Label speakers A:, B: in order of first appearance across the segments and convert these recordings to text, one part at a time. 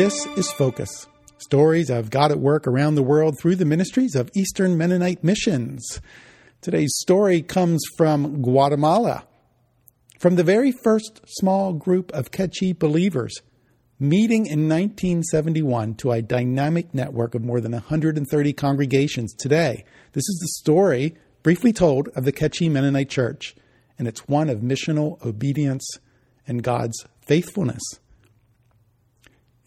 A: This is Focus stories of God at work around the world through the ministries of Eastern Mennonite Missions. Today's story comes from Guatemala. From the very first small group of Quechua believers meeting in 1971 to a dynamic network of more than 130 congregations today. This is the story, briefly told, of the Quechua Mennonite Church, and it's one of missional obedience and God's faithfulness.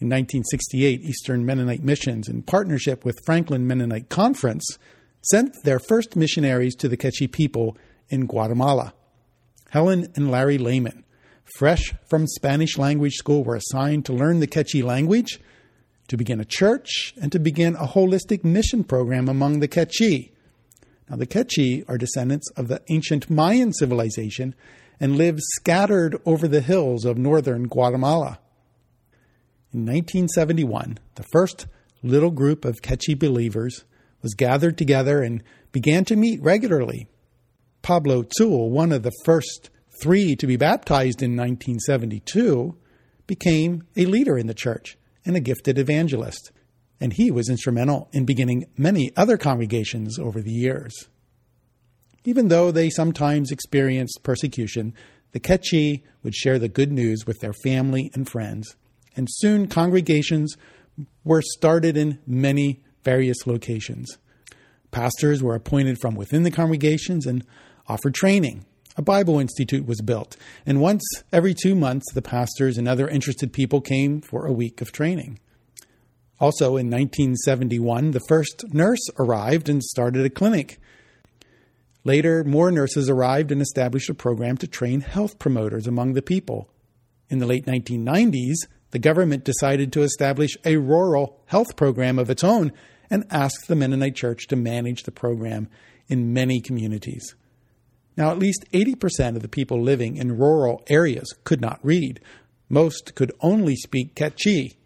A: In 1968, Eastern Mennonite Missions, in partnership with Franklin Mennonite Conference, sent their first missionaries to the Quechua people in Guatemala. Helen and Larry Lehman fresh from Spanish language school, were assigned to learn the Quechua language, to begin a church, and to begin a holistic mission program among the Quechua. Now, the Quechua are descendants of the ancient Mayan civilization and live scattered over the hills of northern Guatemala. In 1971, the first little group of Quechua believers was gathered together and began to meet regularly. Pablo Tzul, one of the first three to be baptized in 1972, became a leader in the church and a gifted evangelist. And he was instrumental in beginning many other congregations over the years. Even though they sometimes experienced persecution, the Kekchi would share the good news with their family and friends, and soon congregations were started in many various locations. Pastors were appointed from within the congregations and offered training a Bible Institute was built, and once every two months, the pastors and other interested people came for a week of training. Also, in 1971, the first nurse arrived and started a clinic. Later, more nurses arrived and established a program to train health promoters among the people. In the late 1990s, the government decided to establish a rural health program of its own and asked the Mennonite Church to manage the program in many communities. Now, at least 80% of the people living in rural areas could not read. Most could only speak Quechua.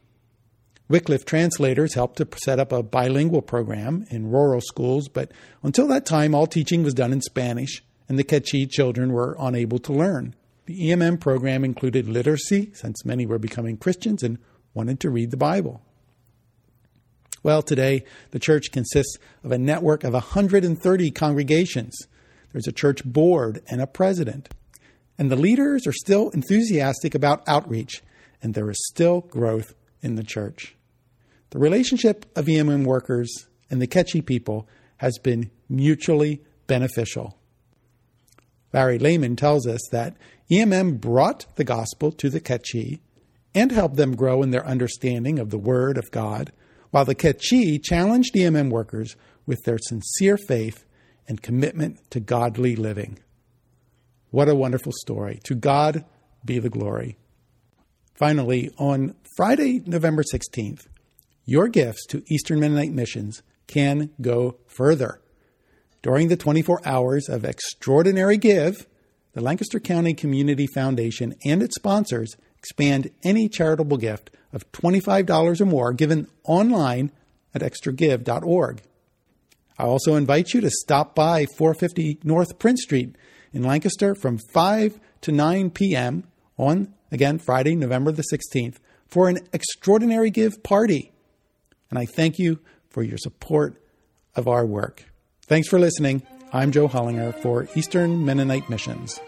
A: Wycliffe translators helped to set up a bilingual program in rural schools, but until that time, all teaching was done in Spanish, and the Quechua children were unable to learn. The EMM program included literacy, since many were becoming Christians and wanted to read the Bible. Well, today, the church consists of a network of 130 congregations. There's a church board and a president. And the leaders are still enthusiastic about outreach, and there is still growth in the church. The relationship of EMM workers and the Quechua people has been mutually beneficial. Larry Lehman tells us that EMM brought the gospel to the Quechua and helped them grow in their understanding of the Word of God, while the Quechua challenged EMM workers with their sincere faith and commitment to godly living. What a wonderful story. To God be the glory. Finally, on Friday, November 16th, your gifts to Eastern Mennonite Missions can go further. During the 24 hours of extraordinary give, the Lancaster County Community Foundation and its sponsors expand any charitable gift of $25 or more given online at extragive.org. I also invite you to stop by 450 North Prince Street in Lancaster from 5 to 9 p.m. on, again, Friday, November the 16th for an extraordinary give party. And I thank you for your support of our work. Thanks for listening. I'm Joe Hollinger for Eastern Mennonite Missions.